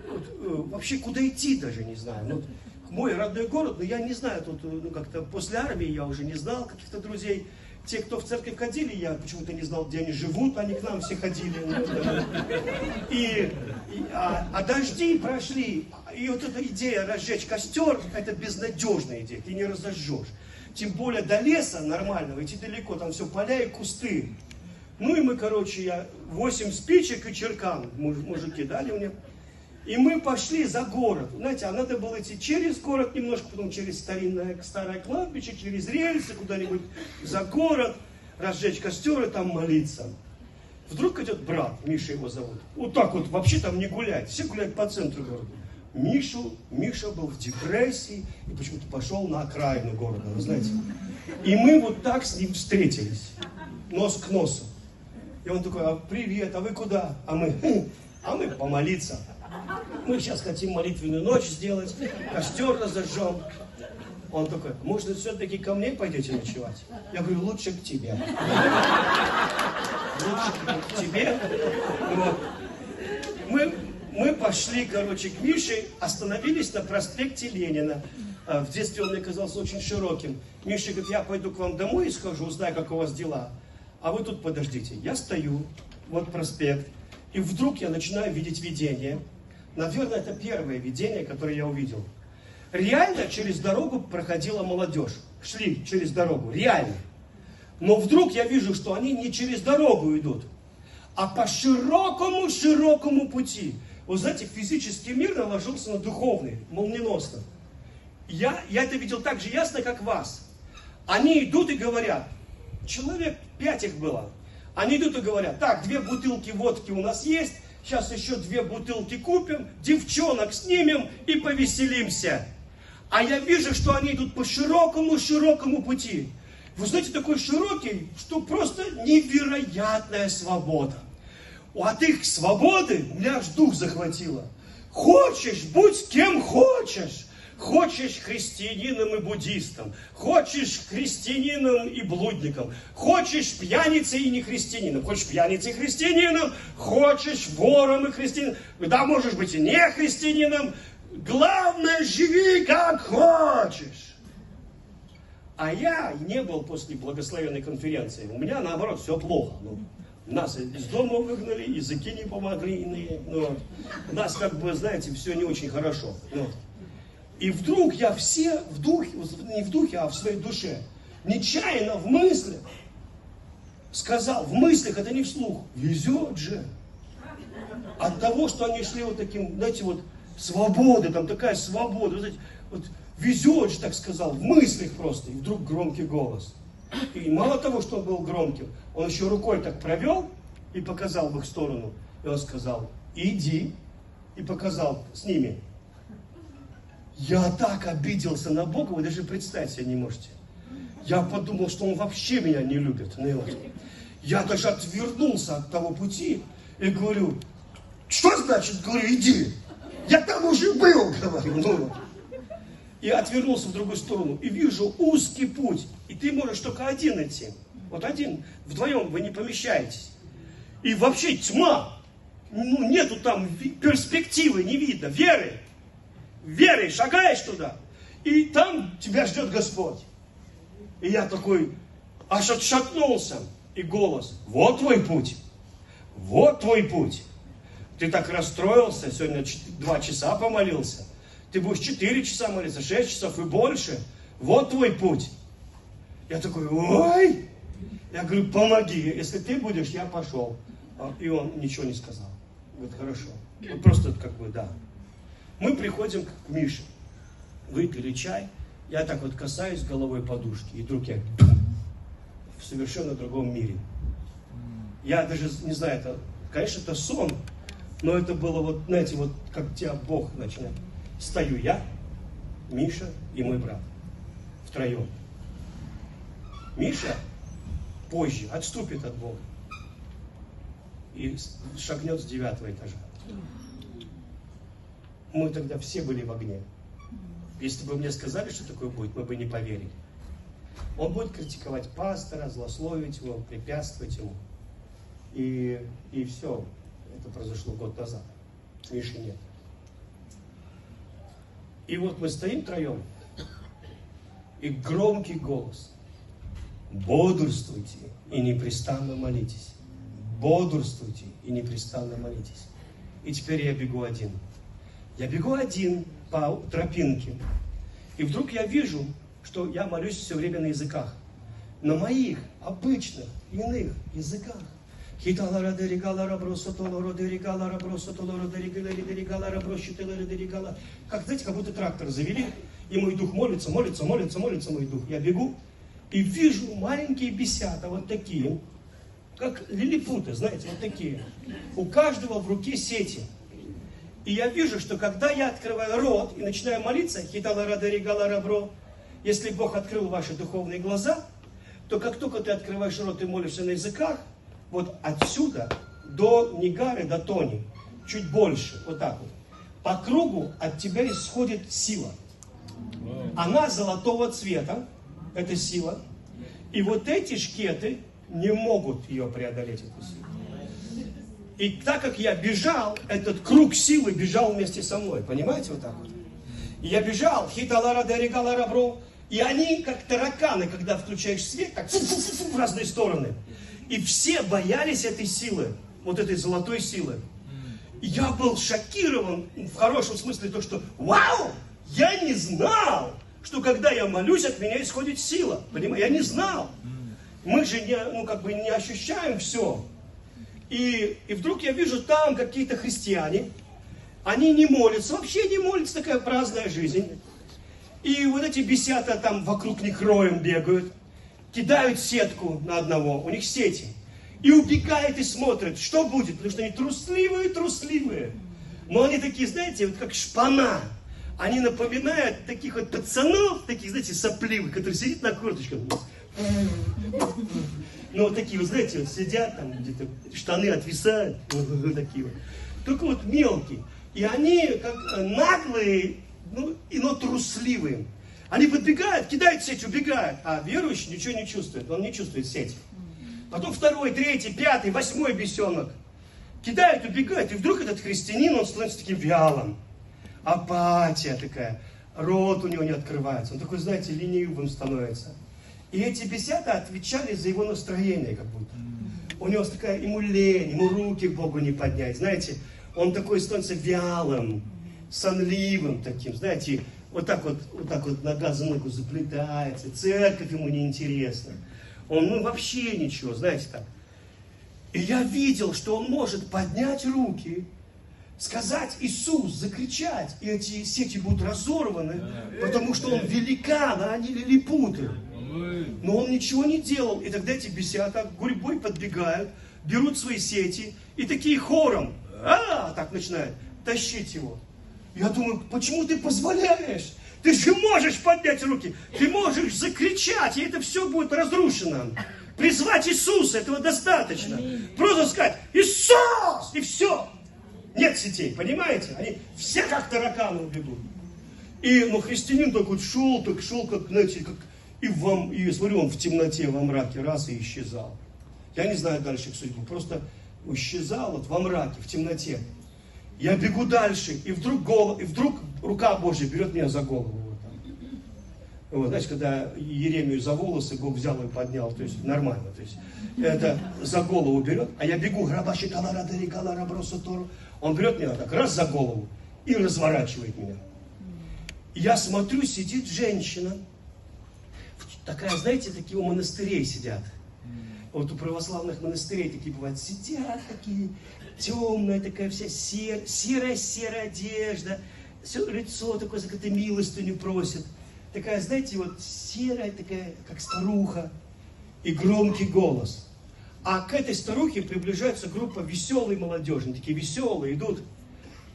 Вот, э, вообще, куда идти даже не знаю. Ну, мой родной город, но я не знаю, тут э, ну, как-то после армии я уже не знал каких-то друзей. Те, кто в церковь ходили, я почему-то не знал, где они живут, они к нам все ходили. Ну, и, и, а, а дожди прошли, и вот эта идея разжечь костер, это безнадежная идея, ты не разожжешь. Тем более до леса нормального, идти далеко, там все поля и кусты. Ну и мы, короче, я 8 спичек и черкан, мужики дали мне. И мы пошли за город. Знаете, а надо было идти через город немножко, потом через старинное, старое кладбище, через рельсы куда-нибудь за город, разжечь костер и там молиться. Вдруг идет брат, Миша его зовут. Вот так вот, вообще там не гулять. Все гуляют по центру города. Мишу, Миша был в депрессии и почему-то пошел на окраину города, вы знаете. И мы вот так с ним встретились, нос к носу. И он такой, а привет, а вы куда? А мы, «Хм, а мы помолиться. Мы сейчас хотим молитвенную ночь сделать, костер разожжем. Он такой, может, все-таки ко мне пойдете ночевать? Я говорю, лучше к тебе. Лучше к тебе. Мы мы пошли, короче, к Мише, остановились на проспекте Ленина. А, в детстве он мне казался очень широким. Миша говорит, я пойду к вам домой и скажу, узнаю, как у вас дела. А вы тут подождите. Я стою, вот проспект, и вдруг я начинаю видеть видение. Наверное, это первое видение, которое я увидел. Реально через дорогу проходила молодежь. Шли через дорогу, реально. Но вдруг я вижу, что они не через дорогу идут, а по широкому-широкому пути. Вы знаете, физический мир наложился на духовный, молниеносно. Я, я это видел так же ясно, как вас. Они идут и говорят, человек пять их было. Они идут и говорят, так, две бутылки водки у нас есть, сейчас еще две бутылки купим, девчонок снимем и повеселимся. А я вижу, что они идут по широкому-широкому пути. Вы знаете, такой широкий, что просто невероятная свобода. От их свободы меня аж дух захватило. Хочешь, будь кем хочешь. Хочешь христианином и буддистом, хочешь христианином и блудником, хочешь пьяницей и не христианином, хочешь пьяницей и христианином, хочешь вором и христианином, да можешь быть и не христианином, главное живи как хочешь. А я не был после благословенной конференции. У меня наоборот все плохо. Ну, нас из дома выгнали, языки не помогли иные. Ну, нас как бы, знаете, все не очень хорошо. Ну, и вдруг я все в духе, не в духе, а в своей душе, нечаянно в мыслях сказал, в мыслях, это не вслух, везет же. От того, что они шли вот таким, знаете, вот свободы, там такая свобода, вот, вот везет же, так сказал, в мыслях просто. И вдруг громкий голос. И мало того, что он был громким, он еще рукой так провел и показал в их сторону. И он сказал, иди. И показал с ними. Я так обиделся на Бога, вы даже представить себе не можете. Я подумал, что он вообще меня не любит. Ну, вот. Я даже отвернулся от того пути и говорю, что значит, говорю, иди. Я там уже был, говорю. Ну, и отвернулся в другую сторону. И вижу узкий путь. И ты можешь только один идти. Вот один. Вдвоем вы не помещаетесь. И вообще тьма. Ну, нету там перспективы, не видно, веры верой шагаешь туда, и там тебя ждет Господь. И я такой аж отшатнулся, и голос, вот твой путь, вот твой путь. Ты так расстроился, сегодня два часа помолился, ты будешь четыре часа молиться, шесть часов и больше, вот твой путь. Я такой, ой, я говорю, помоги, если ты будешь, я пошел. А, и он ничего не сказал. Говорит, хорошо. Вот просто как бы, да. Мы приходим к Мише. Выпили чай. Я так вот касаюсь головой подушки. И вдруг я в совершенно другом мире. Я даже не знаю, это, конечно, это сон, но это было вот, знаете, вот как тебя Бог начинает. Стою я, Миша и мой брат. Втроем. Миша позже отступит от Бога и шагнет с девятого этажа мы тогда все были в огне. Если бы мне сказали, что такое будет, мы бы не поверили. Он будет критиковать пастора, злословить его, препятствовать ему. И, и все. Это произошло год назад. Миши нет. И вот мы стоим троем, и громкий голос. Бодрствуйте и непрестанно молитесь. Бодрствуйте и непрестанно молитесь. И теперь я бегу один. Я бегу один по тропинке, и вдруг я вижу, что я молюсь все время на языках. На моих обычных, иных языках. Хиталара деригала рабросо толоро деригала рабросо толоро деригала деригала толоро деригала. Как, знаете, как будто трактор завели, и мой дух молится, молится, молится, молится мой дух. Я бегу и вижу маленькие бесята, вот такие, как лилипуты, знаете, вот такие. У каждого в руке сети. И я вижу, что когда я открываю рот и начинаю молиться, хитала радаригала рабро, если Бог открыл ваши духовные глаза, то как только ты открываешь рот и молишься на языках, вот отсюда до Нигары, до Тони, чуть больше, вот так вот, по кругу от тебя исходит сила. Она золотого цвета, это сила. И вот эти шкеты не могут ее преодолеть, эту силу. И так как я бежал, этот круг силы бежал вместе со мной. Понимаете, вот так вот? И я бежал, хиталара дерегала бро. И они, как тараканы, когда включаешь свет, так в разные стороны. И все боялись этой силы, вот этой золотой силы. И я был шокирован, в хорошем смысле, то, что «Вау! Я не знал, что когда я молюсь, от меня исходит сила». Понимаете? Я не знал. Мы же не, ну, как бы не ощущаем все. И, и вдруг я вижу там какие-то христиане, они не молятся, вообще не молятся, такая праздная жизнь. И вот эти бесята там вокруг них роем бегают, кидают сетку на одного, у них сети. И убегает и смотрит, что будет, потому что они трусливые, трусливые. Но они такие, знаете, вот как шпана. Они напоминают таких вот пацанов, таких, знаете, сопливых, которые сидят на курточках. Ну, вот такие, вы знаете, вот сидят там где-то, штаны отвисают, такие вот. Только вот мелкие. И они как наглые, ну, и но трусливые. Они подбегают, кидают сеть, убегают. А верующий ничего не чувствует, он не чувствует сеть. Потом второй, третий, пятый, восьмой бесенок. Кидают, убегают. И вдруг этот христианин, он становится таким вялым. Апатия такая. Рот у него не открывается. Он такой, знаете, ленивым становится. И эти беседы отвечали за его настроение как будто. У него такая, ему лень, ему руки к Богу не поднять. Знаете, он такой становится вялым, сонливым таким, знаете, вот так вот, вот так вот нога за ногу заплетается, церковь ему неинтересна. Он, ну, вообще ничего, знаете так. И я видел, что он может поднять руки, сказать Иисус, закричать, и эти сети будут разорваны, потому что он великан, а они лилипуты. Но он ничего не делал, и тогда эти бесята гурьбой подбегают, берут свои сети, и такие хором, а, так начинают тащить его. Я думаю, почему ты позволяешь? Ты же можешь поднять руки, ты можешь закричать, и это все будет разрушено. Призвать Иисуса, этого достаточно. Просто сказать, Иисус, и все. Нет сетей, понимаете? Они все как тараканы убегут. И, ну, христианин такой шел, так шел, как, знаете, как, и, вам, и смотрю, он в темноте, во мраке, раз и исчезал. Я не знаю дальше судьбу, просто исчезал вот во мраке, в темноте. Я бегу дальше, и вдруг, голов, и вдруг рука Божья берет меня за голову. Вот, знаете, когда Еремию за волосы Бог взял и поднял, то есть нормально, то есть это за голову берет, а я бегу, грабаши каларадери каларабросу тору, он берет меня так, раз за голову и разворачивает меня. Я смотрю, сидит женщина, такая, знаете, такие у монастырей сидят. Вот у православных монастырей такие бывают, сидят такие, темная такая вся сер, серая-серая одежда, все лицо такое, за какую-то милостыню просит. Такая, знаете, вот серая такая, как старуха, и громкий голос. А к этой старухе приближается группа веселой молодежи, такие веселые идут.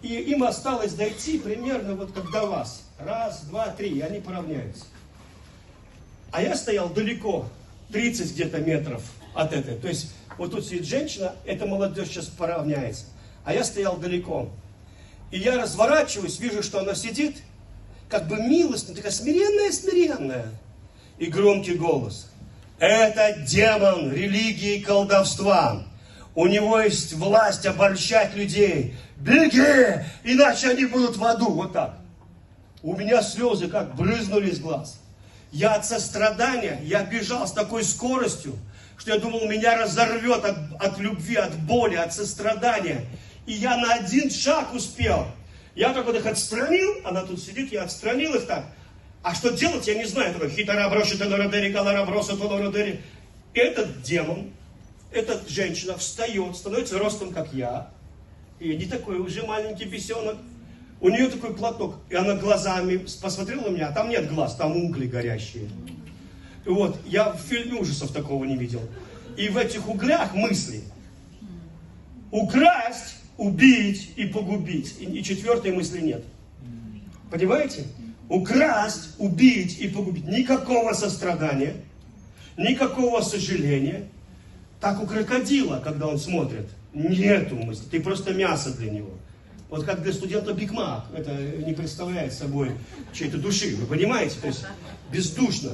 И им осталось дойти примерно вот как до вас. Раз, два, три, и они поравняются. А я стоял далеко, 30 где-то метров от этой. То есть вот тут сидит женщина, эта молодежь сейчас поравняется. А я стоял далеко. И я разворачиваюсь, вижу, что она сидит, как бы милостная, такая смиренная-смиренная. И громкий голос. Это демон религии и колдовства. У него есть власть обольщать людей. Беги, иначе они будут в аду. Вот так. У меня слезы как брызнули из глаз. Я от сострадания, я бежал с такой скоростью, что я думал, меня разорвет от, от любви, от боли, от сострадания. И я на один шаг успел. Я так вот их отстранил, она тут сидит, я отстранил их так. А что делать, я не знаю. Такой хитара броши тенородери, калара броса тенородери. Этот демон, эта женщина встает, становится ростом, как я. И не такой уже маленький бесенок. У нее такой платок. И она глазами посмотрела на меня, а там нет глаз, там угли горящие. Вот, я в фильме ужасов такого не видел. И в этих углях мысли. Украсть, убить и погубить. И, и четвертой мысли нет. Понимаете? Украсть, убить и погубить. Никакого сострадания, никакого сожаления. Так у крокодила, когда он смотрит, нету мысли. Ты просто мясо для него. Вот как для студента Биг Мак. Это не представляет собой чьей-то души. Вы понимаете? То есть бездушно.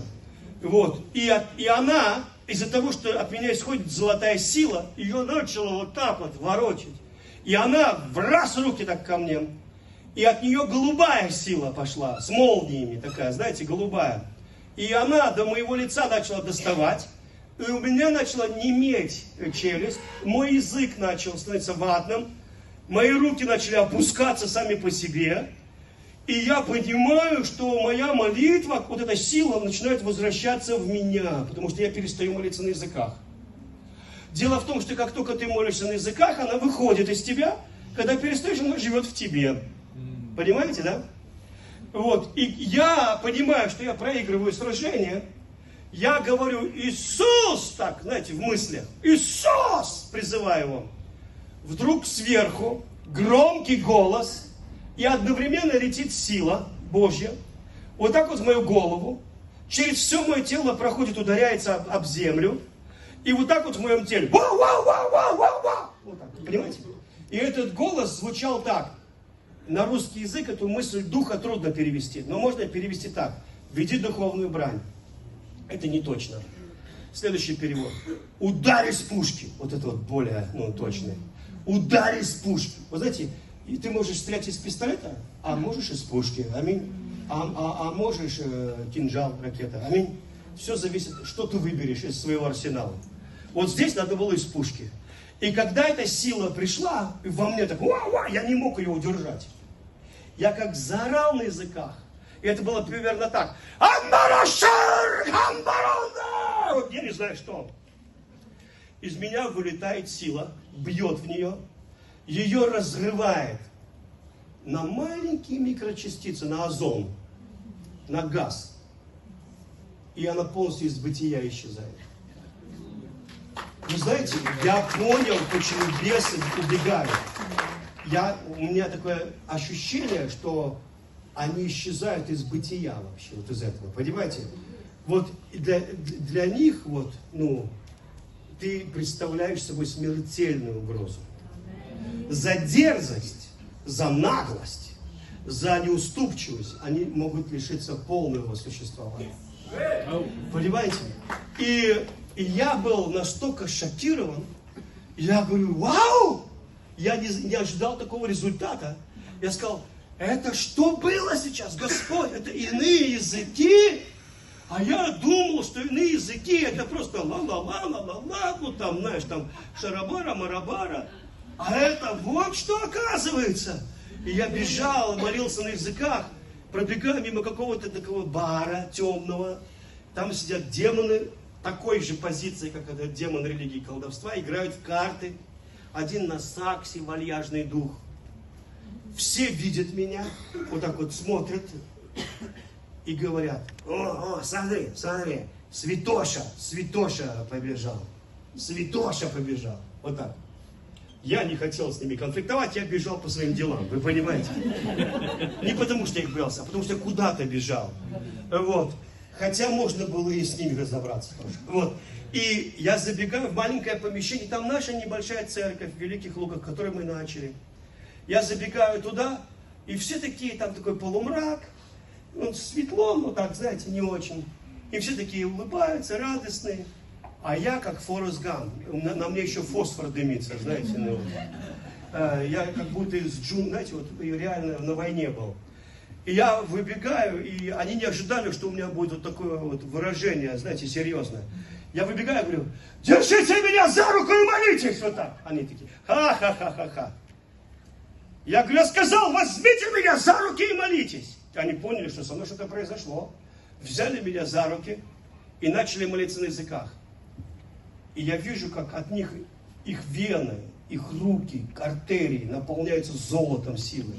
Вот. И, и она, из-за того, что от меня исходит золотая сила, ее начала вот так вот ворочать. И она в раз руки так ко мне. И от нее голубая сила пошла, с молниями такая, знаете, голубая. И она до моего лица начала доставать. И у меня начала неметь челюсть. Мой язык начал становиться ватным. Мои руки начали опускаться сами по себе. И я понимаю, что моя молитва, вот эта сила начинает возвращаться в меня, потому что я перестаю молиться на языках. Дело в том, что как только ты молишься на языках, она выходит из тебя, когда перестаешь, она живет в тебе. Понимаете, да? Вот, и я понимаю, что я проигрываю сражение, я говорю, Иисус, так, знаете, в мыслях, Иисус, призываю его. Вдруг сверху громкий голос – и одновременно летит сила Божья, вот так вот в мою голову, через все мое тело проходит, ударяется об, об землю, и вот так вот в моем теле, вау, вау, вау, вау, вау, вау, вот так, понимаете? И этот голос звучал так, на русский язык эту мысль духа трудно перевести, но можно перевести так. Веди духовную брань. Это не точно. Следующий перевод. Ударь из пушки. Вот это вот более ну, точный. Ударь из пушки. Вы знаете, и ты можешь стрелять из пистолета, а можешь из пушки. Аминь. А, а, а можешь э, кинжал, ракета. Аминь. Все зависит, что ты выберешь из своего арсенала. Вот здесь надо было из пушки. И когда эта сила пришла, во мне так, -ва, я не мог ее удержать. Я как заорал на языках. И это было примерно так. Амбарашар! Амбаранда! Вот я не знаю что. Из меня вылетает сила, бьет в нее, ее разрывает на маленькие микрочастицы, на озон, на газ. И она полностью из бытия исчезает. Вы знаете, я понял, почему бесы убегают. Я, у меня такое ощущение, что они исчезают из бытия вообще, вот из этого, понимаете? Вот для, для них, вот, ну, ты представляешь собой смертельную угрозу. За дерзость, за наглость, за неуступчивость они могут лишиться полного существования. Понимаете? И, и я был настолько шокирован, я говорю, вау! Я не, не ожидал такого результата. Я сказал, это что было сейчас, Господь? Это иные языки? А я думал, что иные языки это просто ла-ла-ла-ла-ла-ла, ну там, знаешь, там шарабара-марабара. А это вот что оказывается. И я бежал, молился на языках, пробегая мимо какого-то такого бара темного. Там сидят демоны такой же позиции, как этот демон религии колдовства, играют в карты. Один на саксе, вальяжный дух – все видят меня, вот так вот смотрят и говорят, о, о, смотри, смотри, Святоша, Святоша побежал, Святоша побежал, вот так. Я не хотел с ними конфликтовать, я бежал по своим делам, вы понимаете? Не потому что я их боялся, а потому что я куда-то бежал. Вот. Хотя можно было и с ними разобраться тоже. Вот. И я забегаю в маленькое помещение, там наша небольшая церковь в Великих Лугах, которую мы начали. Я забегаю туда, и все такие, там такой полумрак, ну, светло, но так, знаете, не очень. И все такие улыбаются, радостные. А я как Форест Гам, на, на мне еще фосфор дымится, знаете, ну, э, я как будто из джун, знаете, вот реально на войне был. И я выбегаю, и они не ожидали, что у меня будет вот такое вот выражение, знаете, серьезное. Я выбегаю, говорю, держите меня за руку и молитесь, вот так. Они такие, ха-ха-ха-ха-ха. Я говорю, я сказал, возьмите меня за руки и молитесь. Они поняли, что со мной что-то произошло. Взяли меня за руки и начали молиться на языках. И я вижу, как от них их вены, их руки, артерии наполняются золотом силы.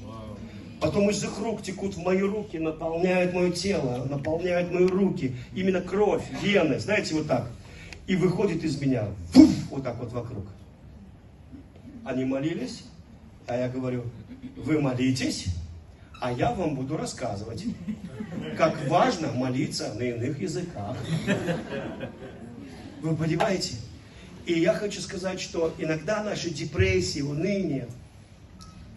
Потом из их рук текут в мои руки, наполняют мое тело, наполняют мои руки. Именно кровь, вены, знаете, вот так. И выходит из меня, фуф, вот так вот вокруг. Они молились, а я говорю, вы молитесь, а я вам буду рассказывать, как важно молиться на иных языках. Вы понимаете? И я хочу сказать, что иногда наши депрессии, уныние,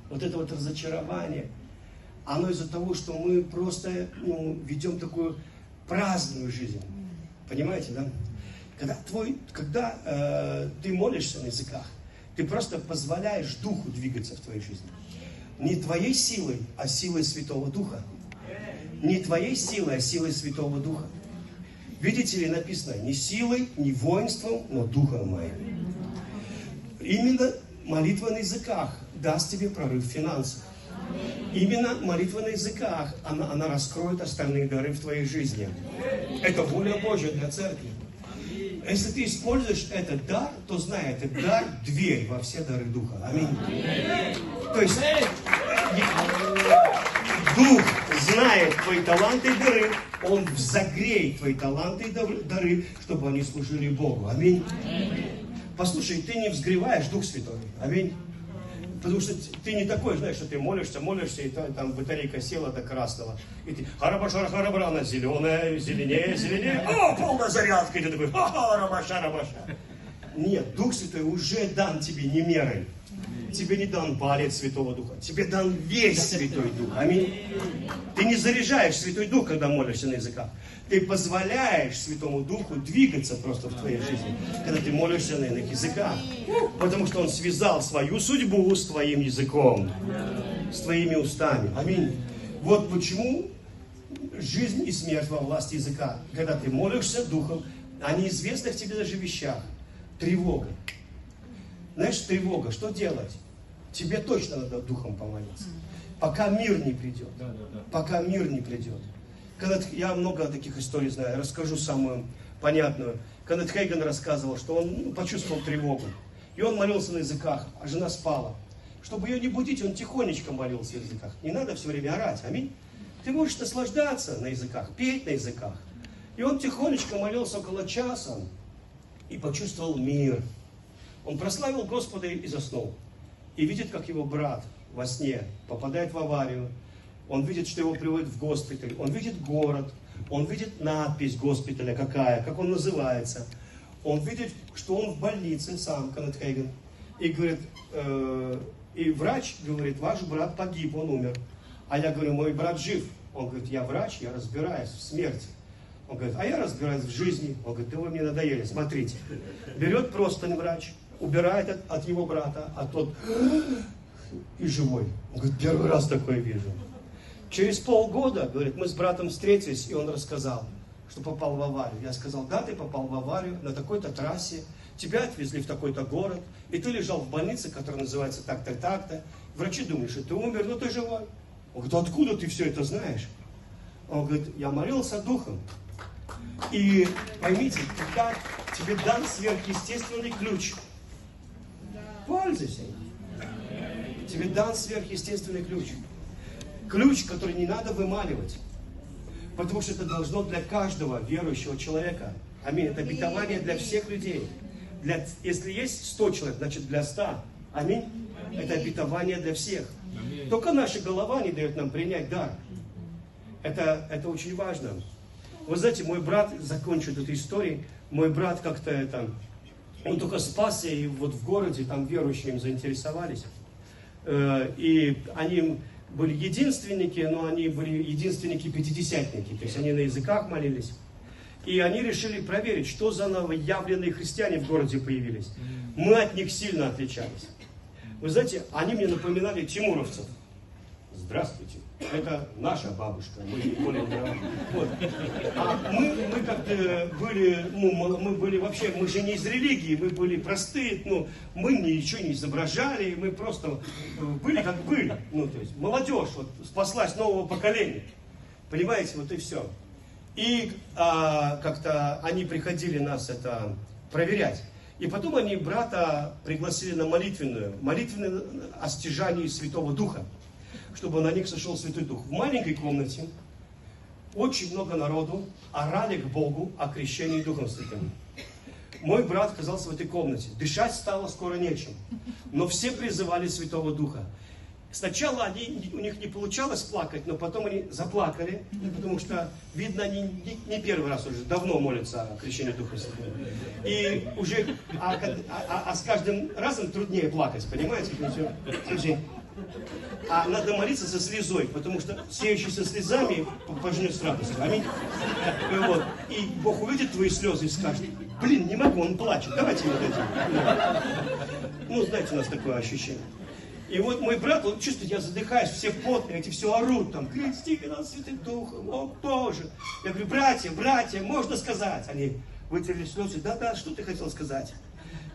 вот это вот разочарование, оно из-за того, что мы просто ну, ведем такую праздную жизнь. Понимаете, да? Когда, твой, когда э, ты молишься на языках, ты просто позволяешь Духу двигаться в твоей жизни. Не твоей силой, а силой Святого Духа. Не твоей силой, а силой Святого Духа. Видите ли, написано, не силой, не воинством, но Духом моим. Именно молитва на языках даст тебе прорыв в финансах. Именно молитва на языках, она, она раскроет остальные дары в твоей жизни. Это воля Божья для церкви. Если ты используешь этот дар, то знай, этот дар – дверь во все дары Духа. Аминь. То есть Дух знает твои таланты и дары, Он загреет твои таланты и дары, чтобы они служили Богу. Аминь. Послушай, ты не взгреваешь Дух Святой. Аминь. Потому что ты не такой, знаешь, что ты молишься, молишься, и там батарейка села до красного. И ты харабашара харабара, она зеленая, зеленее, зеленее. О, полная зарядка. И ты такой, ха-ха, рабаша, рабаша. Нет, Дух Святой уже дан тебе не мерой. Тебе не дан палец Святого Духа, тебе дан весь Святой Дух. Аминь. Ты не заряжаешь Святой Дух, когда молишься на языках. Ты позволяешь Святому Духу двигаться просто в твоей жизни, когда ты молишься на иных языках. Потому что Он связал свою судьбу с твоим языком, с твоими устами. Аминь. Вот почему жизнь и смерть во власти языка. Когда ты молишься Духом о неизвестных тебе даже вещах. Тревога. Знаешь, тревога, что делать? Тебе точно надо Духом помолиться. Пока мир не придет. Пока мир не придет. Когда, я много таких историй знаю, расскажу самую понятную. Когда Хейген рассказывал, что он ну, почувствовал тревогу. И он молился на языках, а жена спала. Чтобы ее не будить, он тихонечко молился на языках. Не надо все время орать. Аминь. Ты можешь наслаждаться на языках, петь на языках. И он тихонечко молился около часа и почувствовал мир. Он прославил Господа и заснул. И видит, как его брат во сне попадает в аварию. Он видит, что его приводят в госпиталь. Он видит город. Он видит надпись госпиталя какая, как он называется. Он видит, что он в больнице сам, Канет Хейген. И говорит, э, и врач говорит, ваш брат погиб, он умер. А я говорю, мой брат жив. Он говорит, я врач, я разбираюсь в смерти. Он говорит, а я разбираюсь в жизни. Он говорит, да вы мне надоели, смотрите. Берет просто врач, убирает от, от его брата, а тот и живой. Он говорит, первый раз такое вижу. Через полгода, говорит, мы с братом встретились, и он рассказал, что попал в аварию. Я сказал, да, ты попал в аварию на такой-то трассе, тебя отвезли в такой-то город, и ты лежал в больнице, которая называется так-то, так-то. Врачи думают, что ты умер, но ты живой. Он говорит, откуда ты все это знаешь? Он говорит, я молился духом. И поймите, когда тебе дан сверхъестественный ключ, пользуйся им. Тебе дан сверхъестественный ключ. Ключ, который не надо вымаливать. Потому что это должно для каждого верующего человека. Аминь. Это обетование для всех людей. Для, если есть 100 человек, значит для 100. Аминь. Это обетование для всех. Только наша голова не дает нам принять дар. Это, это очень важно. Вы знаете, мой брат, закончу эту историю, мой брат как-то это, он только спасся, и вот в городе там верующие им заинтересовались. Э, и они были единственники, но они были единственники-пятидесятники, то есть они на языках молились. И они решили проверить, что за новоявленные христиане в городе появились. Мы от них сильно отличались. Вы знаете, они мне напоминали тимуровцев. Здравствуйте. Это наша бабушка, мы более вот. А мы, мы как-то были, ну, мы были вообще, мы же не из религии, мы были простые, ну, мы ничего не изображали, мы просто э, были как были. Ну, то есть молодежь вот спаслась нового поколения. Понимаете, вот и все. И а, как-то они приходили нас это проверять. И потом они брата пригласили на молитвенную, молитвенное о стяжании Святого Духа, чтобы на них сошел Святой Дух. В маленькой комнате очень много народу орали к Богу о крещении Духом Святым. Мой брат оказался в этой комнате. Дышать стало скоро нечем. Но все призывали Святого Духа. Сначала они, у них не получалось плакать, но потом они заплакали, потому что, видно, они не, не первый раз уже давно молятся о крещении Духа Святого. И уже, а, а, а с каждым разом труднее плакать, понимаете? Слушай, а надо молиться со слезой, потому что сеющий со слезами пожнет с радостью. Аминь. И, вот. и Бог увидит твои слезы и скажет, блин, не могу, он плачет, давайте ему дадим. Ну, знаете, у нас такое ощущение. И вот мой брат, он чувствует, я задыхаюсь, все потные, эти все орут, там, крести нас Святым Духом, о, тоже. Я говорю, братья, братья, можно сказать? Они вытерли слезы, да-да, что ты хотел сказать?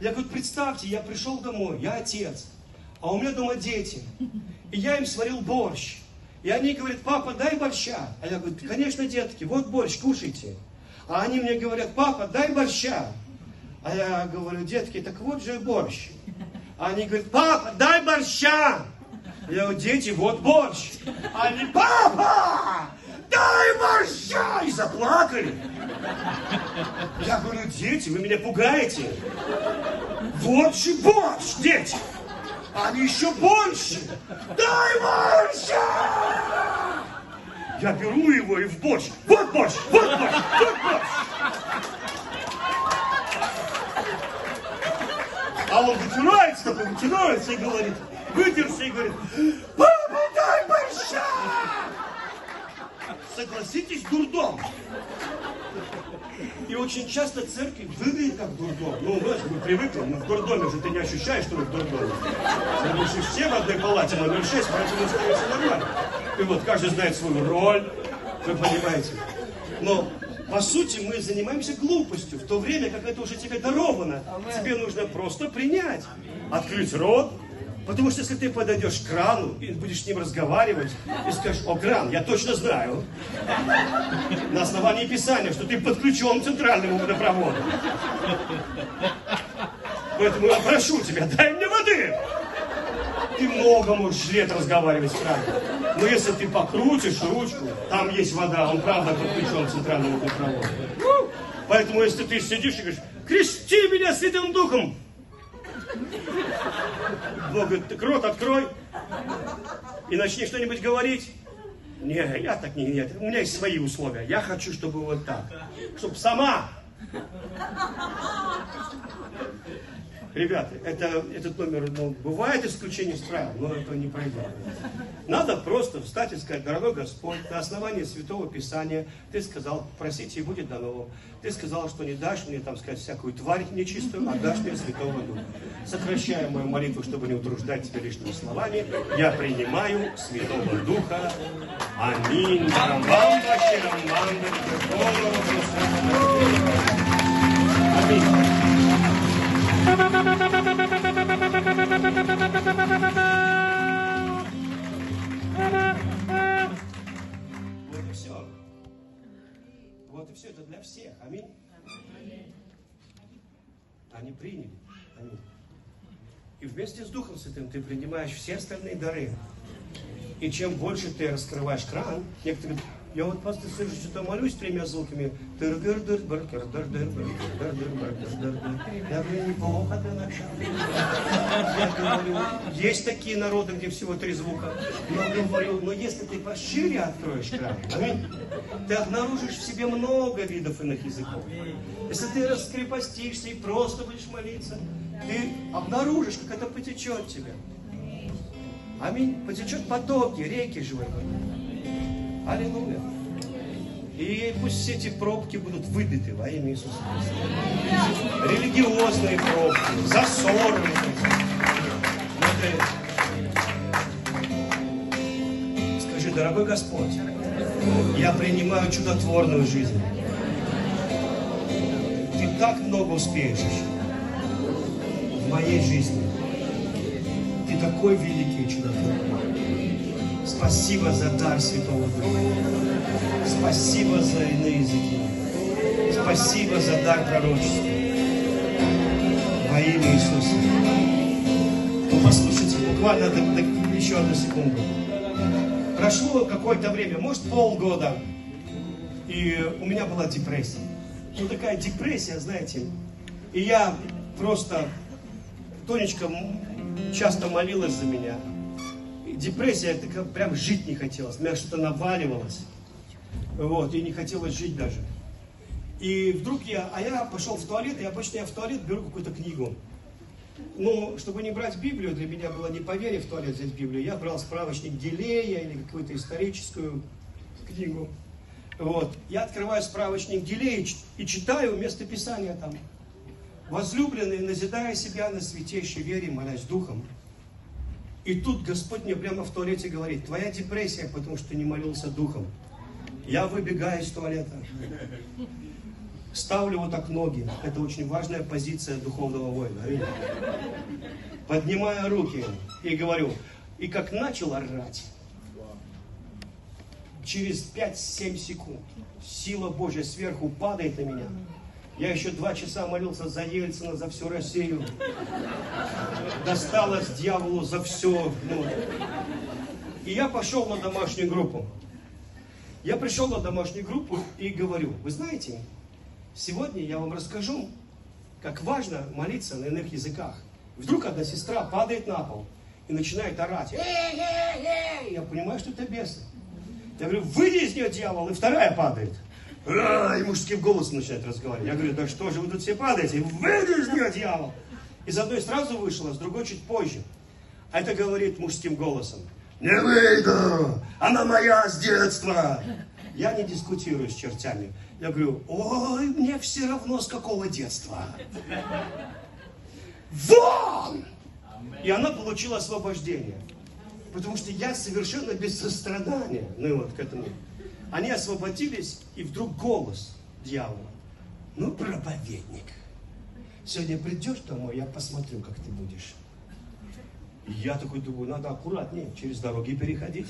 Я говорю, представьте, я пришел домой, я отец, а у меня дома дети, и я им сварил борщ. И они говорят, папа, дай борща. А я говорю, конечно, детки, вот борщ, кушайте. А они мне говорят, папа, дай борща. А я говорю, детки, так вот же борщ. Они говорят, папа, дай борща. Я говорю, дети, вот борщ. Они, папа, дай борща. И заплакали. Я говорю, дети, вы меня пугаете. Вот же борщ, дети. Они еще больше. Дай борща. Я беру его и в борщ. Вот борщ, вот борщ, вот борщ. А он вытирается, такой вытирается и говорит, вытерся и говорит, папа, дай борща! Согласитесь, дурдом. И очень часто церковь выглядит как дурдом. Ну, знаешь, мы привыкли, но в дурдоме же ты не ощущаешь, что вы в дурдоме. Мы же все в одной палате номер 6, поэтому остается нормально. И вот каждый знает свою роль, вы понимаете. Но по сути, мы занимаемся глупостью, в то время как это уже тебе даровано. Тебе нужно просто принять, открыть рот, Потому что если ты подойдешь к крану и будешь с ним разговаривать, и скажешь, о, кран, я точно знаю, на основании Писания, что ты подключен к центральному водопроводу. Поэтому я прошу тебя, дай мне воды. Ты много можешь лет разговаривать с краном. Но если ты покрутишь ручку, там есть вода, он правда подключен к центральному водопроводу. Поэтому если ты сидишь и говоришь, крести меня Святым Духом, Бог говорит, ты рот открой и начни что-нибудь говорить. Не, я так не, нет, у меня есть свои условия. Я хочу, чтобы вот так. Чтобы сама. Ребята, это, этот номер, ну, бывает исключение из правил, но это не пройдет. Надо просто встать и сказать, дорогой Господь, на основании Святого Писания ты сказал, просите и будет дано вам. Ты сказал, что не дашь мне, там сказать, всякую тварь нечистую, а дашь мне Святого Духа. Сокращая мою молитву, чтобы не утруждать тебя лишними словами, я принимаю Святого Духа. Аминь. Аминь. Вот и все. Вот и все. Это для всех. Аминь. Они приняли. Аминь. И вместе с Духом Святым ты принимаешь все остальные дары. И чем больше ты раскрываешь кран, некоторые я вот просто слышу, что-то молюсь тремя звуками. Я говорю, неплохо ты начал. Я говорю, есть такие народы, где всего три звука. Но говорю, но если ты пошире откроешь аминь, ты обнаружишь в себе много видов иных языков. Если ты раскрепостишься и просто будешь молиться, ты обнаружишь, как это потечет тебе. Аминь. Потечет потоки, реки живой воды. Аллилуйя. И пусть все эти пробки будут выбиты во имя Иисуса Христа. Религиозные пробки, засоры. Скажи, дорогой Господь, я принимаю чудотворную жизнь. Ты так много успеешь в моей жизни. Ты такой великий и чудотворный. Спасибо за дар Святого Духа. Спасибо за иные языки. Спасибо за дар пророчества. Во имя Иисуса. Ну, послушайте, буквально еще одну секунду. Прошло какое-то время, может полгода, и у меня была депрессия. Ну, такая депрессия, знаете. И я просто, Тонечка часто молилась за меня депрессия, это как прям жить не хотелось. Меня что-то наваливалось. Вот, и не хотелось жить даже. И вдруг я, а я пошел в туалет, и обычно я в туалет беру какую-то книгу. Ну, чтобы не брать Библию, для меня было не поверить в туалет взять Библию, я брал справочник Гилея или какую-то историческую книгу. Вот. Я открываю справочник Гилея и читаю место Писания там. Возлюбленный, назидая себя на святейшей вере, молясь духом, и тут Господь мне прямо в туалете говорит, твоя депрессия, потому что не молился духом. Я выбегаю из туалета. Ставлю вот так ноги. Это очень важная позиция духовного воина. Поднимаю руки и говорю, и как начал орать, через 5-7 секунд сила Божья сверху падает на меня. Я еще два часа молился за Ельцина, за всю Россию. Досталось дьяволу за все. Ну. И я пошел на домашнюю группу. Я пришел на домашнюю группу и говорю, вы знаете, сегодня я вам расскажу, как важно молиться на иных языках. Вдруг одна сестра падает на пол и начинает орать. Я понимаю, что это бесы. Я говорю, выйди из нее, дьявол, и вторая падает и мужским голосом начинает разговаривать. Я говорю, да что же вы тут все падаете? Из нее, дьявол! Из одной сразу вышел, а с другой чуть позже. А это говорит мужским голосом. Не выйду, она моя с детства. Я не дискутирую с чертями. Я говорю, ой, мне все равно с какого детства. Вон! И она получила освобождение. Потому что я совершенно без сострадания, ну вот к этому. Они освободились, и вдруг голос дьявола. Ну, проповедник, сегодня придешь домой, я посмотрю, как ты будешь. И я такой думаю, надо аккуратнее через дороги переходить.